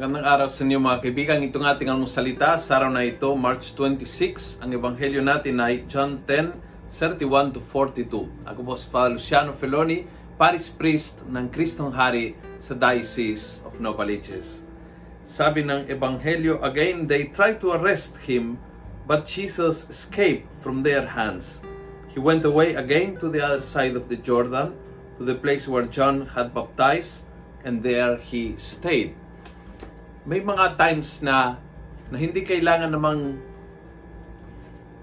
Magandang araw sa inyo mga kaibigan. Itong ating anong salita sa araw na ito, March 26. Ang ebanghelyo natin ay John 10, 31 to 42. Ako po si Father Luciano Feloni, Paris Priest ng Kristong Hari sa Diocese of Novaliches. Sabi ng ebanghelyo, again they tried to arrest him, but Jesus escaped from their hands. He went away again to the other side of the Jordan, to the place where John had baptized, and there he stayed may mga times na na hindi kailangan namang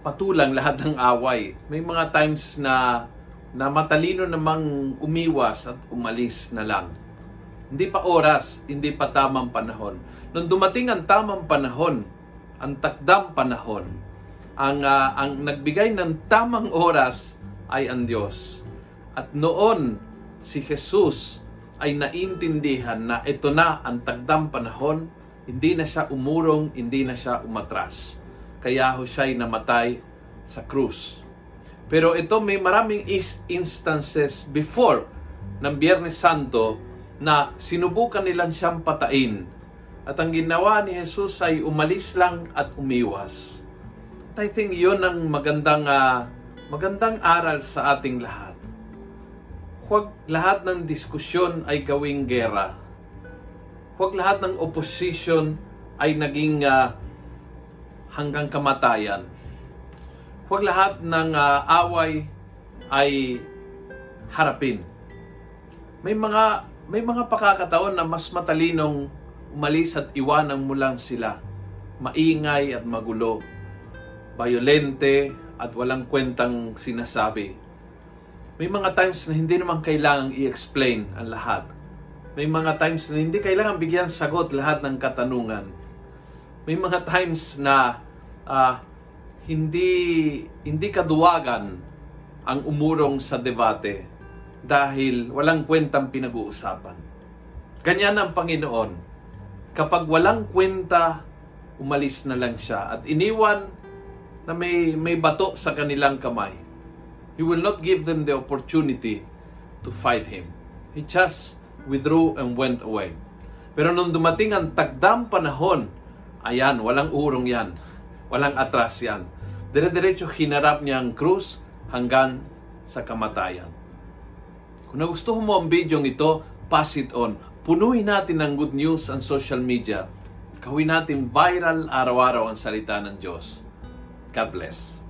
patulang lahat ng away. May mga times na na matalino namang umiwas at umalis na lang. Hindi pa oras, hindi pa tamang panahon. Nung dumating ang tamang panahon, ang takdang panahon, ang uh, ang nagbigay ng tamang oras ay ang Diyos. At noon si Jesus ay naintindihan na ito na ang tagdang panahon, hindi na siya umurong, hindi na siya umatras. Kaya ho siya'y namatay sa krus. Pero ito may maraming instances before ng Biyernes Santo na sinubukan nilang siyang patain. At ang ginawa ni Jesus ay umalis lang at umiwas. At I think yun ang magandang, uh, magandang aral sa ating lahat huwag lahat ng diskusyon ay gawing gera. Huwag lahat ng opposition ay naging uh, hanggang kamatayan. Huwag lahat ng uh, away ay harapin. May mga may mga pakakataon na mas matalinong umalis at iwanan mo lang sila. Maingay at magulo. Violente at walang kwentang sinasabi may mga times na hindi naman kailangang i-explain ang lahat. May mga times na hindi kailangan bigyan sagot lahat ng katanungan. May mga times na uh, hindi hindi kaduwagan ang umurong sa debate dahil walang kwentang pinag-uusapan. Ganyan ang Panginoon. Kapag walang kwenta, umalis na lang siya at iniwan na may may bato sa kanilang kamay He will not give them the opportunity to fight him. He just withdrew and went away. Pero nung dumating ang tagdang panahon, ayan, walang urong yan. Walang atras yan. Dire-diretso hinarap niya ang krus hanggang sa kamatayan. Kung nagustuhan mo ang video ito, pass it on. Punuin natin ng good news ang social media. Gawin natin viral araw-araw ang salita ng Diyos. God bless.